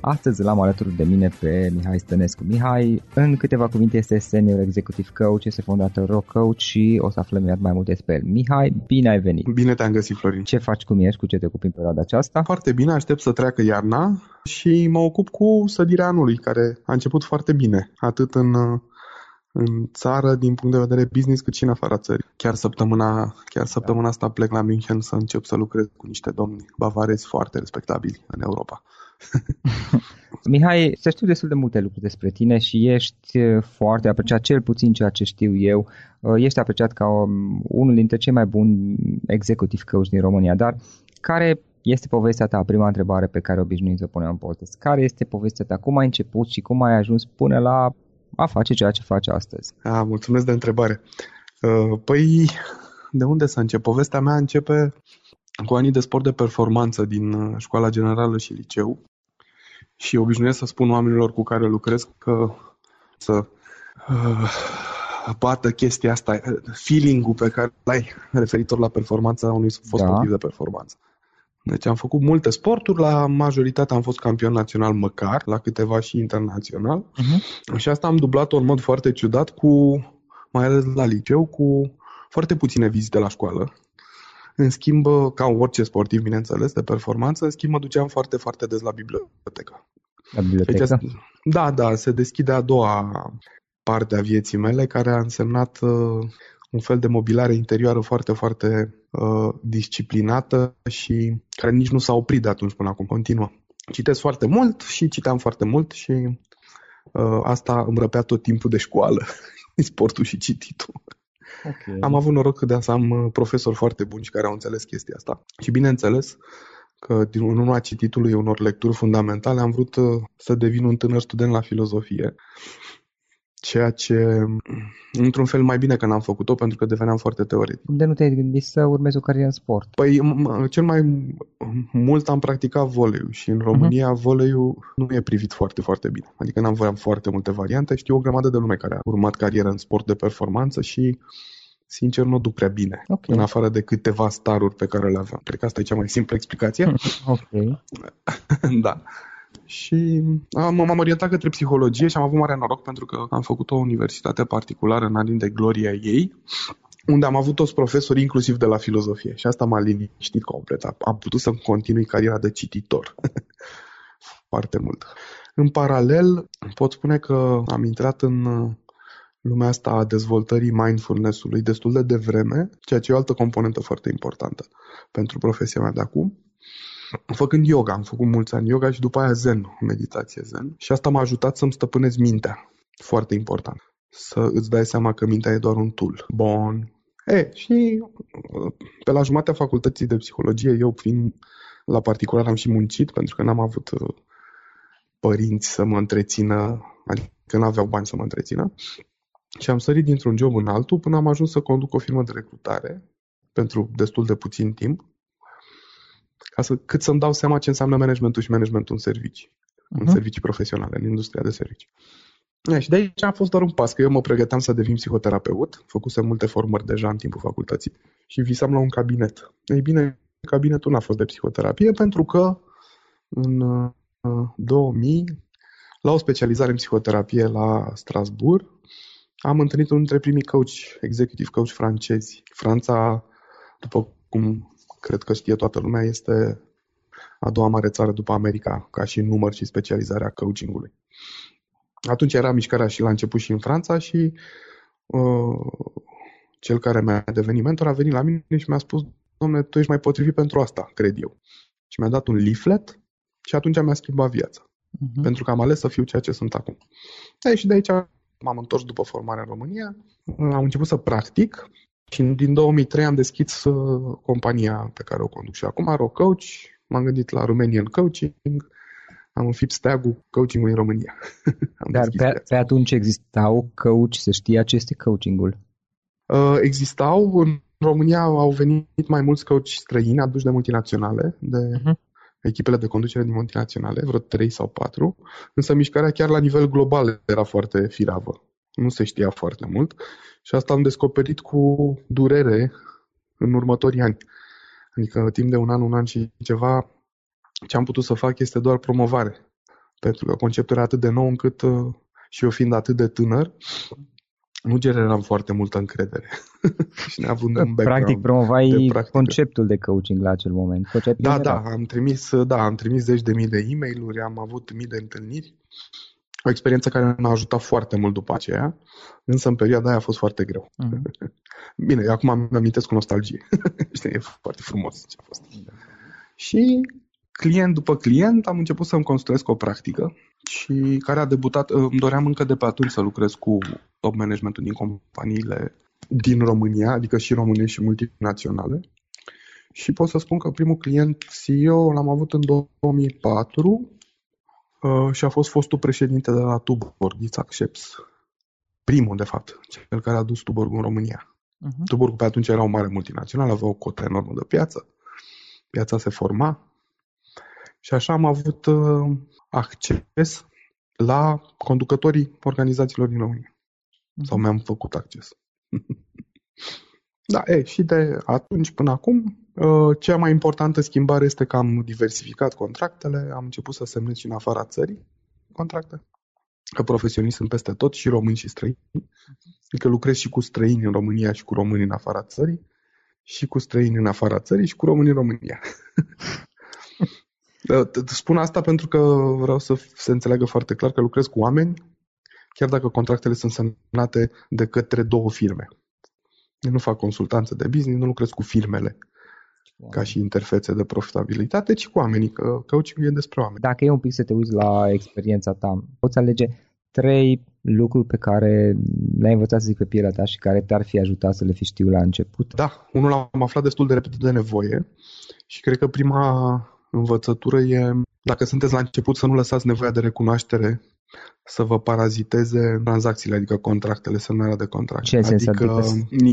Astăzi l-am alături de mine pe Mihai Stănescu. Mihai, în câteva cuvinte, este senior executive coach, este fondator Rock Coach și o să aflăm mai multe despre el. Mihai, bine ai venit! Bine te-am găsit, Florin! Ce faci, cum ești, cu ce te ocupi în perioada aceasta? Foarte bine, aștept să treacă iarna și mă ocup cu sădirea anului, care a început foarte bine, atât în în țară din punct de vedere business cât și în afara țării. Chiar săptămâna, chiar săptămâna asta plec la München să încep să lucrez cu niște domni bavarezi foarte respectabili în Europa. Mihai, să știu destul de multe lucruri despre tine și ești uh, foarte apreciat, cel puțin ceea ce știu eu, uh, ești apreciat ca um, unul dintre cei mai buni executive coach din România, dar care este povestea ta? Prima întrebare pe care obișnuim să o punem în podcast. Care este povestea ta? Cum ai început și cum ai ajuns până la a face ceea ce faci astăzi? A, mulțumesc de întrebare. Uh, păi, de unde să încep? Povestea mea începe cu anii de sport de performanță din uh, școala generală și liceu și obișnuiesc să spun oamenilor cu care lucrez că să uh, bată chestia asta, feeling-ul pe care l-ai referitor la performanța unui fost da. sportiv de performanță. Deci am făcut multe sporturi, la majoritatea am fost campion național măcar, la câteva și internațional. Uh-huh. Și asta am dublat-o în mod foarte ciudat cu, mai ales la liceu, cu foarte puține vizite la școală. În schimb, ca orice sportiv, bineînțeles, de performanță, în schimb mă duceam foarte, foarte des la bibliotecă. La bibliotecă? Deci, da, da, se deschide a doua parte a vieții mele, care a însemnat uh, un fel de mobilare interioară foarte, foarte uh, disciplinată și care nici nu s-a oprit de atunci până acum, continuă. Citesc foarte mult și citeam foarte mult și uh, asta îmi răpea tot timpul de școală, sportul și cititul. Okay. Am avut noroc de să am uh, profesori foarte buni și care au înțeles chestia asta. Și bineînțeles că din urma cititului unor lecturi fundamentale am vrut uh, să devin un tânăr student la filozofie ceea ce, într-un fel, mai bine că n-am făcut-o, pentru că deveneam foarte teoretic. De nu te-ai gândit să urmezi o carieră în sport? Păi, cel mai mult am practicat voleiul și în România uh-huh. voleiul nu e privit foarte, foarte bine. Adică n-am voiam foarte multe variante. Știu o grămadă de lume care a urmat carieră în sport de performanță și sincer, nu duc prea bine, okay. în afară de câteva staruri pe care le aveam. Cred că asta e cea mai simplă explicație. ok. da. Și am, m-am orientat către psihologie și am avut mare noroc pentru că am făcut o universitate particulară în anii de gloria ei, unde am avut toți profesori, inclusiv de la filozofie. Și asta m-a liniștit complet. Am putut să continui cariera de cititor. Foarte mult. În paralel, pot spune că am intrat în lumea asta a dezvoltării mindfulness-ului destul de devreme, ceea ce e o altă componentă foarte importantă pentru profesia mea de acum făcând yoga. Am făcut mulți ani yoga și după aia zen, meditație zen. Și asta m-a ajutat să-mi stăpânez mintea. Foarte important. Să îți dai seama că mintea e doar un tool. Bun. E, și pe la jumatea facultății de psihologie, eu fiind la particular am și muncit, pentru că n-am avut uh, părinți să mă întrețină, adică n-aveau bani să mă întrețină. Și am sărit dintr-un job în altul până am ajuns să conduc o firmă de recrutare pentru destul de puțin timp ca să, cât să-mi dau seama ce înseamnă managementul și managementul în servicii, uh-huh. în mhm. servicii profesionale, în industria de servicii. Ja, și de aici a fost doar un pas, că eu mă pregăteam să devin psihoterapeut, făcusem multe formări deja în timpul facultății și visam la un cabinet. Ei bine, cabinetul n-a fost de psihoterapie pentru că în 2000, uh, la o specializare în psihoterapie la Strasbourg, am întâlnit unul dintre primii coach, executive coach francezi. Franța, după cum cred că știe toată lumea, este a doua mare țară după America, ca și număr și specializarea coachingului. Atunci era mișcarea și la început și în Franța și uh, cel care mi-a devenit mentor a venit la mine și mi-a spus, domnule, tu ești mai potrivit pentru asta, cred eu. Și mi-a dat un leaflet și atunci mi-a schimbat viața. Uh-huh. Pentru că am ales să fiu ceea ce sunt acum. E, și de aici m-am întors după formarea în România, am început să practic și din 2003 am deschis uh, compania pe care o conduc și acum, Coach. M-am gândit la Romanian Coaching, am înfipt steagul coachingului în România. Dar pe, pe atunci existau coach, se știa ce este coachingul? Uh, existau, în România au venit mai mulți coach străini aduși de multinaționale, de uh-huh. echipele de conducere din multinaționale, vreo 3 sau 4, însă mișcarea chiar la nivel global era foarte firavă nu se știa foarte mult și asta am descoperit cu durere în următorii ani. Adică în timp de un an, un an și ceva, ce am putut să fac este doar promovare. Pentru că conceptul era atât de nou încât uh, și eu fiind atât de tânăr, nu generam foarte multă încredere. și neavând un Practic promovai conceptul de coaching la acel moment. Conceptul da, da, am trimis, da, am trimis zeci de mii de e mail am avut mii de întâlniri o experiență care m-a ajutat foarte mult după aceea, însă în perioada aia a fost foarte greu. Uh-huh. Bine, acum am amintesc cu nostalgie. Știi, e foarte frumos ce a fost. Da. Și client după client am început să-mi construiesc o practică și care a debutat, îmi doream încă de pe atunci să lucrez cu top managementul din companiile din România, adică și române și multinaționale. Și pot să spun că primul client CEO l-am avut în 2004 Uh, și a fost fostul președinte de la Tuborg, Isaac Sheps. Primul, de fapt, cel care a dus Tuborg în România. Uh-huh. Tuborg pe atunci era o mare multinațională, avea o cotă enormă de piață. Piața se forma. Și așa am avut uh, acces la conducătorii organizațiilor din România. Uh-huh. Sau mi-am făcut acces. Da, e, și de atunci până acum, uh, cea mai importantă schimbare este că am diversificat contractele, am început să semnez și în afara țării contracte, că profesioniști sunt peste tot, și români și străini, adică lucrez și cu străini în România și cu români în afara țării, și cu străini în afara țării și cu români în România. Uh, spun asta pentru că vreau să se înțeleagă foarte clar că lucrez cu oameni, chiar dacă contractele sunt semnate de către două firme. Eu nu fac consultanță de business, nu lucrez cu firmele wow. ca și interfețe de profitabilitate, ci cu oamenii, că coaching e despre oameni. Dacă e un pic să te uiți la experiența ta, poți alege trei lucruri pe care le-ai învățat să zic pe pielea ta și care te-ar fi ajutat să le fi știu la început? Da, unul am aflat destul de repede de nevoie și cred că prima învățătură e dacă sunteți la început să nu lăsați nevoia de recunoaștere să vă paraziteze tranzacțiile, adică contractele, semnarea de contract. Ce sens adică,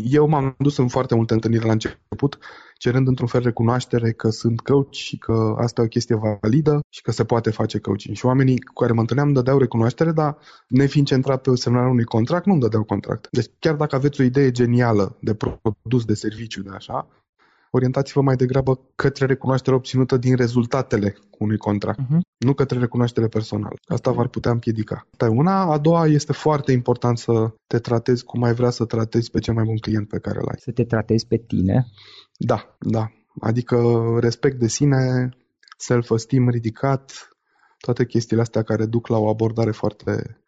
eu m-am dus în foarte multe întâlniri la început, cerând într-un fel recunoaștere că sunt coach și că asta e o chestie validă și că se poate face coaching. Și oamenii cu care mă întâlneam îmi dădeau recunoaștere, dar nefiind centrat pe semnarea unui contract, nu îmi dădeau contract. Deci chiar dacă aveți o idee genială de produs, de serviciu, de așa, orientați-vă mai degrabă către recunoaștere obținută din rezultatele unui contract, uh-huh. nu către recunoaștere personală. Asta v-ar putea împiedica. Asta e una. A doua este foarte important să te tratezi cum ai vrea să tratezi pe cel mai bun client pe care îl ai. Să te tratezi pe tine? Da, da. Adică respect de sine, self-esteem ridicat, toate chestiile astea care duc la o abordare foarte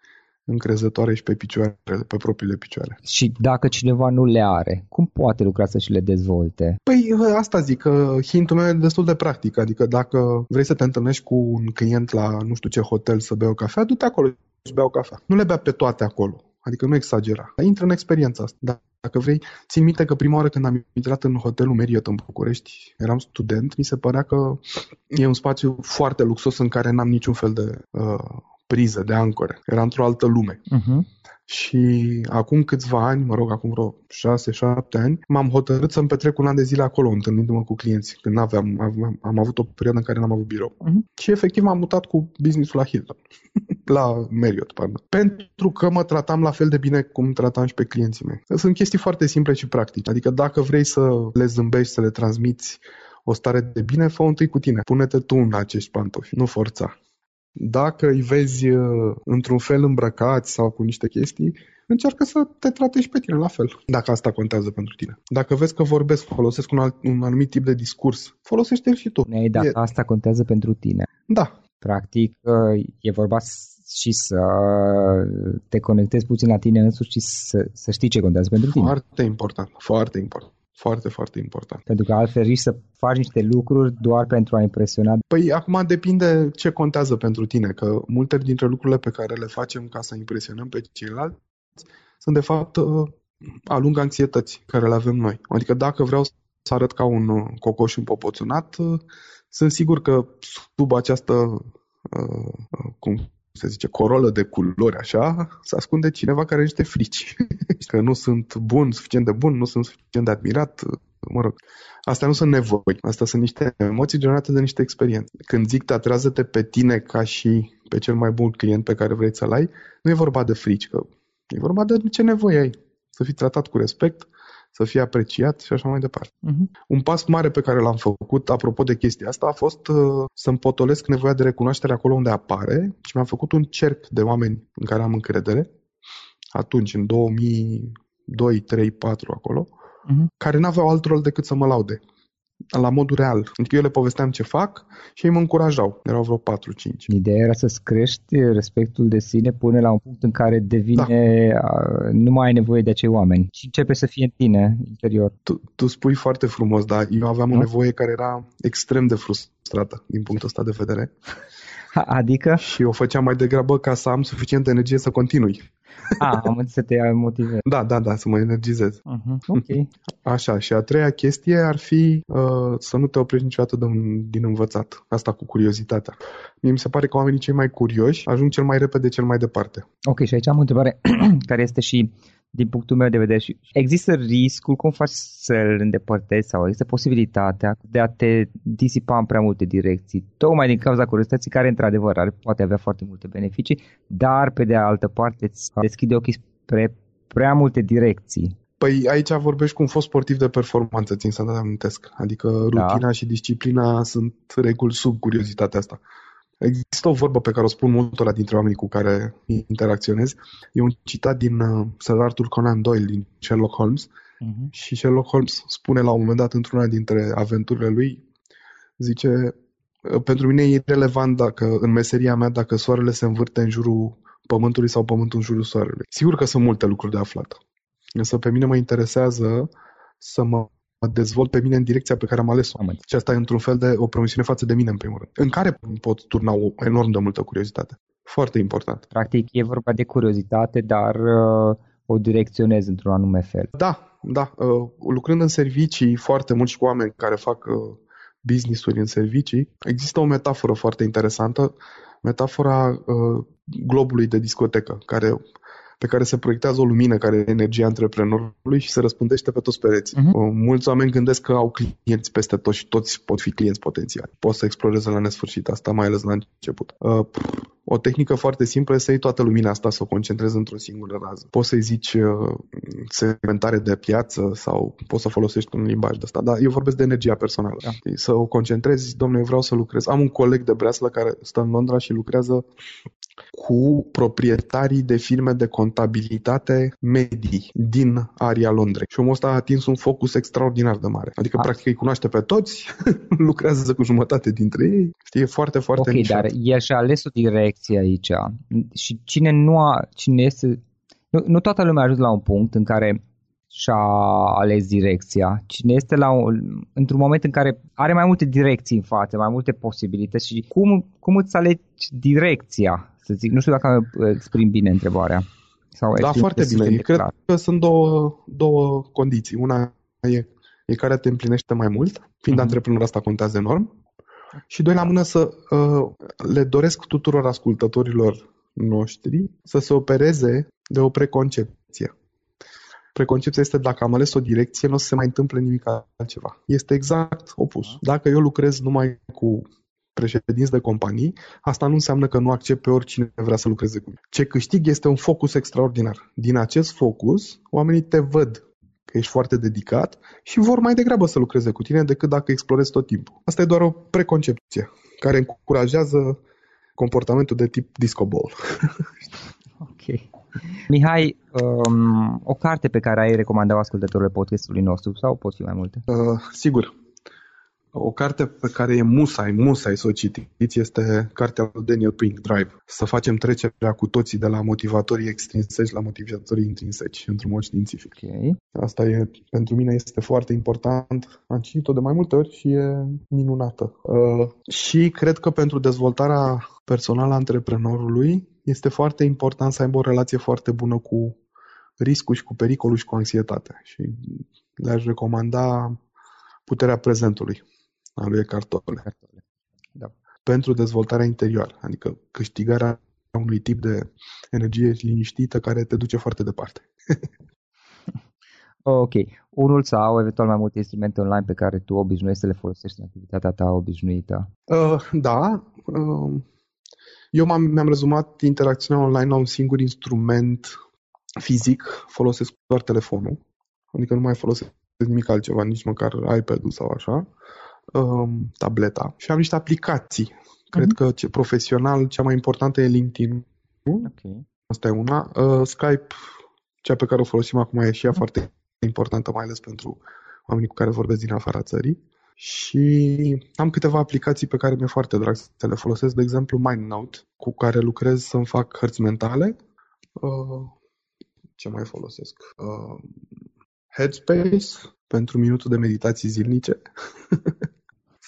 încrezătoare și pe picioare, pe propriile picioare. Și dacă cineva nu le are, cum poate lucra să și le dezvolte? Păi asta zic, că hintul meu e destul de practic, adică dacă vrei să te întâlnești cu un client la nu știu ce hotel să bea o cafea, du-te acolo și bea o cafea. Nu le bea pe toate acolo, adică nu exagera. Intră în experiența asta. Da. Dacă vrei, țin minte că prima oară când am intrat în hotelul Marriott în București, eram student, mi se părea că e un spațiu foarte luxos în care n-am niciun fel de uh, priză, de ancore. Era într-o altă lume. Uh-huh. Și acum câțiva ani, mă rog, acum vreo 6-7 ani, m-am hotărât să-mi petrec un an de zile acolo, întâlnindu-mă cu clienți, când aveam, am, am avut o perioadă în care n-am avut birou. Uh-huh. Și efectiv m-am mutat cu businessul la Hilton, la Marriott, pardon. Pentru că mă tratam la fel de bine cum tratam și pe clienții mei. Sunt chestii foarte simple și practice. Adică dacă vrei să le zâmbești, să le transmiți o stare de bine, fă întâi cu tine. Pune-te tu în acești pantofi, nu forța. Dacă îi vezi uh, într-un fel îmbrăcați sau cu niște chestii, încearcă să te tratezi pe tine la fel, dacă asta contează pentru tine. Dacă vezi că vorbesc, folosesc un, alt, un anumit tip de discurs, folosește-l și tu. Ei, dacă e... asta contează pentru tine. Da. Practic, uh, e vorba și să te conectezi puțin la tine însuși și să, să știi ce contează pentru tine. Foarte important, foarte important. Foarte, foarte important. Pentru că altfel riști să faci niște lucruri doar pentru a impresiona. Păi acum depinde ce contează pentru tine, că multe dintre lucrurile pe care le facem ca să impresionăm pe ceilalți sunt de fapt uh, alung anxietăți care le avem noi. Adică dacă vreau să arăt ca un uh, cocoș împopoțunat, uh, sunt sigur că sub această cum se zice, corolă de culori așa, se ascunde cineva care are niște frici. că nu sunt bun, suficient de bun, nu sunt suficient de admirat, mă rog. Astea nu sunt nevoi, astea sunt niște emoții generate de niște experiențe. Când zic teatrează-te pe tine ca și pe cel mai bun client pe care vrei să-l ai, nu e vorba de frici, că e vorba de ce nevoie ai. Să fii tratat cu respect, să fie apreciat și așa mai departe. Uh-huh. Un pas mare pe care l-am făcut, apropo de chestia asta, a fost uh, să-mi potolesc nevoia de recunoaștere acolo unde apare și mi-am făcut un cerc de oameni în care am încredere, atunci, în 2002, 3, 4 acolo, uh-huh. care n-aveau alt rol decât să mă laude la modul real. Adică eu le povesteam ce fac și ei mă încurajau. Erau vreo 4-5. Ideea era să-ți crești respectul de sine până la un punct în care devine, da. nu mai ai nevoie de acei oameni și începe să fie în tine interior. Tu, tu spui foarte frumos, dar eu aveam da? o nevoie care era extrem de frustrată din punctul ăsta de vedere. Adică? Și o făceam mai degrabă ca să am suficientă energie să continui. A, am să te motivezi. Da, da, da, să mă energizez. Uh-huh. Ok. Așa, și a treia chestie ar fi uh, să nu te oprești niciodată din, din învățat. Asta cu curiozitatea. Mie mi se pare că oamenii cei mai curioși ajung cel mai repede, cel mai departe. Ok, și aici am o întrebare care este și din punctul meu de vedere. Și există riscul, cum faci să-l îndepărtezi sau există posibilitatea de a te disipa în prea multe direcții, tocmai din cauza curiozității care, într-adevăr, are, poate avea foarte multe beneficii, dar, pe de altă parte, îți deschide ochii spre prea multe direcții. Păi aici vorbești cu un fost sportiv de performanță, țin să ne amintesc. Adică rutina da. și disciplina sunt reguli sub curiozitatea asta. Există o vorbă pe care o spun multora dintre oamenii cu care interacționez. E un citat din uh, Sir Arthur Conan Doyle, din Sherlock Holmes. Uh-huh. Și Sherlock Holmes spune la un moment dat într-una dintre aventurile lui, zice, pentru mine e irrelevant dacă, în meseria mea, dacă soarele se învârte în jurul pământului sau pământul în jurul soarelui. Sigur că sunt multe lucruri de aflat. Însă pe mine mă interesează să mă dezvolt pe mine în direcția pe care am ales-o. Și asta e într-un fel de o promisiune față de mine, în primul rând, în care pot turna o enorm de multă curiozitate. Foarte important. Practic e vorba de curiozitate, dar uh, o direcționezi într-un anume fel. Da, da. Uh, lucrând în servicii foarte mulți cu oameni care fac uh, business-uri în servicii, există o metaforă foarte interesantă, metafora uh, globului de discotecă, care pe care se proiectează o lumină care e energia antreprenorului și se răspândește pe toți pereții. Uh-huh. Mulți oameni gândesc că au clienți peste tot și toți pot fi clienți potențiali. Pot să exploreze la nesfârșit asta, mai ales la început. Uh, o tehnică foarte simplă este să iei toată lumina asta, să o concentrezi într-o singură rază. Poți să-i zici uh, segmentare de piață sau poți să folosești un limbaj de asta, dar eu vorbesc de energia personală. Da. Să o concentrezi, domnule, eu vreau să lucrez. Am un coleg de breaslă care stă în Londra și lucrează cu proprietarii de firme de contabilitate medii din aria Londrei. Și omul ăsta a atins un focus extraordinar de mare. Adică, a. practic, îi cunoaște pe toți, lucrează cu jumătate dintre ei. Știi, foarte, foarte Ok, nișat. dar el și-a ales o direcție aici. Și cine nu a, cine este... Nu, nu toată lumea a ajuns la un punct în care și-a ales direcția. Cine este la un, într-un moment în care are mai multe direcții în față, mai multe posibilități și cum, cum îți alegi direcția? Să zic, nu știu dacă exprim bine întrebarea. Sau da, foarte bine. Cred clar. că sunt două, două condiții. Una e, e care te împlinește mai mult, fiind uh-huh. antreprenor asta contează enorm. Și doi la mână să uh, le doresc tuturor ascultătorilor noștri să se opereze de o preconcepție. Preconcepția este dacă am ales o direcție, nu o să se mai întâmple nimic altceva. Este exact opus. Dacă eu lucrez numai cu președinți de companii, asta nu înseamnă că nu accept pe oricine vrea să lucreze cu mine. Ce câștig este un focus extraordinar. Din acest focus, oamenii te văd că ești foarte dedicat și vor mai degrabă să lucreze cu tine decât dacă explorezi tot timpul. Asta e doar o preconcepție care încurajează comportamentul de tip disco ball. ok. Mihai, um, o carte pe care ai recomandat ascultătorului podcastului nostru sau pot fi mai multe? Uh, sigur. O carte pe care e musai, musai să o citiți este cartea lui Daniel Pink, Drive. Să facem trecerea cu toții de la motivatorii extrinseci la motivatorii intrinseci, într-un mod științific. Okay. Asta e, pentru mine este foarte important. Am citit-o de mai multe ori și e minunată. Uh, și cred că pentru dezvoltarea personală a antreprenorului este foarte important să aibă o relație foarte bună cu riscul și cu pericolul și cu anxietatea. Și le-aș recomanda Puterea prezentului a lui Eckhart Tolle. Da. Pentru dezvoltarea interioară, adică câștigarea unui tip de energie liniștită care te duce foarte departe. ok. Unul sau eventual mai multe instrumente online pe care tu obișnuiești să le folosești în activitatea ta obișnuită? Uh, da. Uh, eu m-am, mi-am rezumat interacțiunea online la un singur instrument fizic, folosesc doar telefonul, adică nu mai folosesc nimic altceva, nici măcar iPad-ul sau așa, um, tableta. Și am niște aplicații. Cred uh-huh. că ce, profesional cea mai importantă e LinkedIn. Okay. Asta e una. Uh, Skype, cea pe care o folosim acum, e și ea uh-huh. foarte importantă, mai ales pentru oamenii cu care vorbesc din afara țării. Și am câteva aplicații pe care mi-e foarte drag să le folosesc, de exemplu MindNote, cu care lucrez să-mi fac hărți mentale. Uh, ce mai folosesc? Uh, Headspace, pentru minutul de meditații zilnice.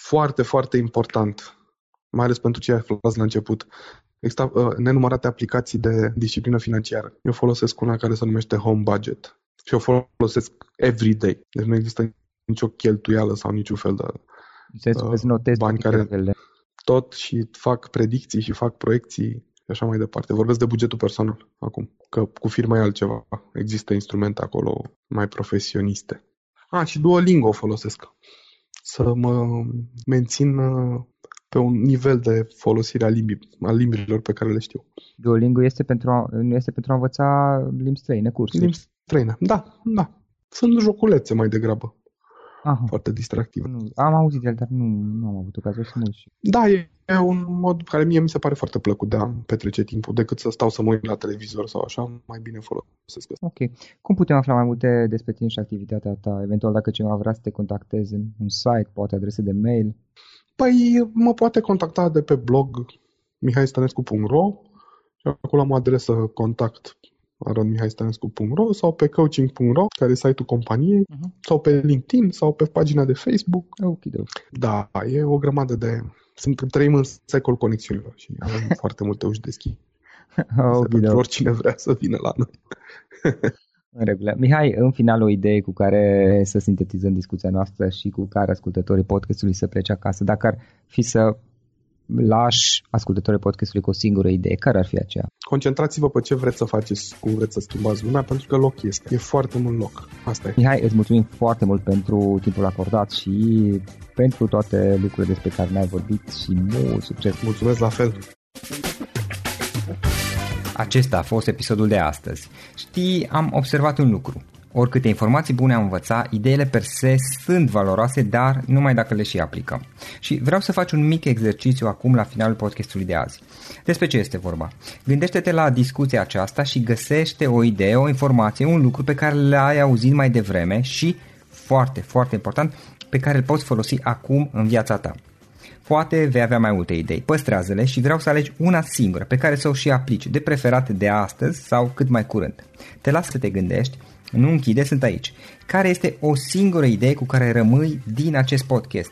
foarte, foarte important, mai ales pentru cei aflați la început. Există uh, nenumărate aplicații de disciplină financiară. Eu folosesc una care se numește Home Budget și o folosesc every day. Deci nu există nicio cheltuială sau niciun fel de uh, bani care tot și fac predicții și fac proiecții și așa mai departe. Vorbesc de bugetul personal acum, că cu firma e altceva. Există instrumente acolo mai profesioniste. A, și Duolingo folosesc. Să mă mențin uh, pe un nivel de folosire a, limbii, a limbilor pe care le știu. Duolingo este pentru a, nu este pentru a învăța limbi străine, cursuri. Limbi străine, da, da. Sunt joculețe mai degrabă. Aha. Foarte distractive. Nu, am auzit de el, dar nu, nu am avut ocazia să mă uit și Da, e e un mod care mie mi se pare foarte plăcut de a petrece timpul, decât să stau să mă uit la televizor sau așa, mai bine folosesc asta. Ok. Cum putem afla mai multe despre tine și activitatea ta? Eventual dacă cineva vrea să te contacteze în un site, poate adrese de mail? Păi mă poate contacta de pe blog mihaistănescu.ro și acolo am o adresă contact aronmihaistanescu.ro sau pe coaching.ro, care e site-ul companiei, Uh-huh. sau pe LinkedIn sau pe pagina de Facebook. Ok, Da, e o grămadă de... Sunt, trăim în secol conexiunilor și avem foarte multe uși deschise ok, pentru oricine vrea să vină la noi. În regulă. Mihai, în final o idee cu care să sintetizăm discuția noastră și cu care ascultătorii podcastului să plece acasă. Dacă ar fi să lași ascultătorii podcastului cu o singură idee, care ar fi aceea? Concentrați-vă pe ce vreți să faceți, cum vreți să schimbați lumea, pentru că loc este. E foarte mult loc. Asta e. Mihai, îți mulțumim foarte mult pentru timpul acordat și pentru toate lucrurile despre care ne-ai vorbit și mult succes! Mulțumesc la fel! Acesta a fost episodul de astăzi. Știi, am observat un lucru. Oricâte informații bune am învățat, ideile per se sunt valoroase, dar numai dacă le și aplicăm. Și vreau să faci un mic exercițiu acum la finalul podcastului de azi. Despre ce este vorba? Gândește-te la discuția aceasta și găsește o idee, o informație, un lucru pe care l-ai auzit mai devreme și, foarte, foarte important, pe care îl poți folosi acum în viața ta. Poate vei avea mai multe idei. Păstrează-le și vreau să alegi una singură pe care să o și aplici, de preferat de astăzi sau cât mai curând. Te las să te gândești, nu închide, sunt aici. Care este o singură idee cu care rămâi din acest podcast?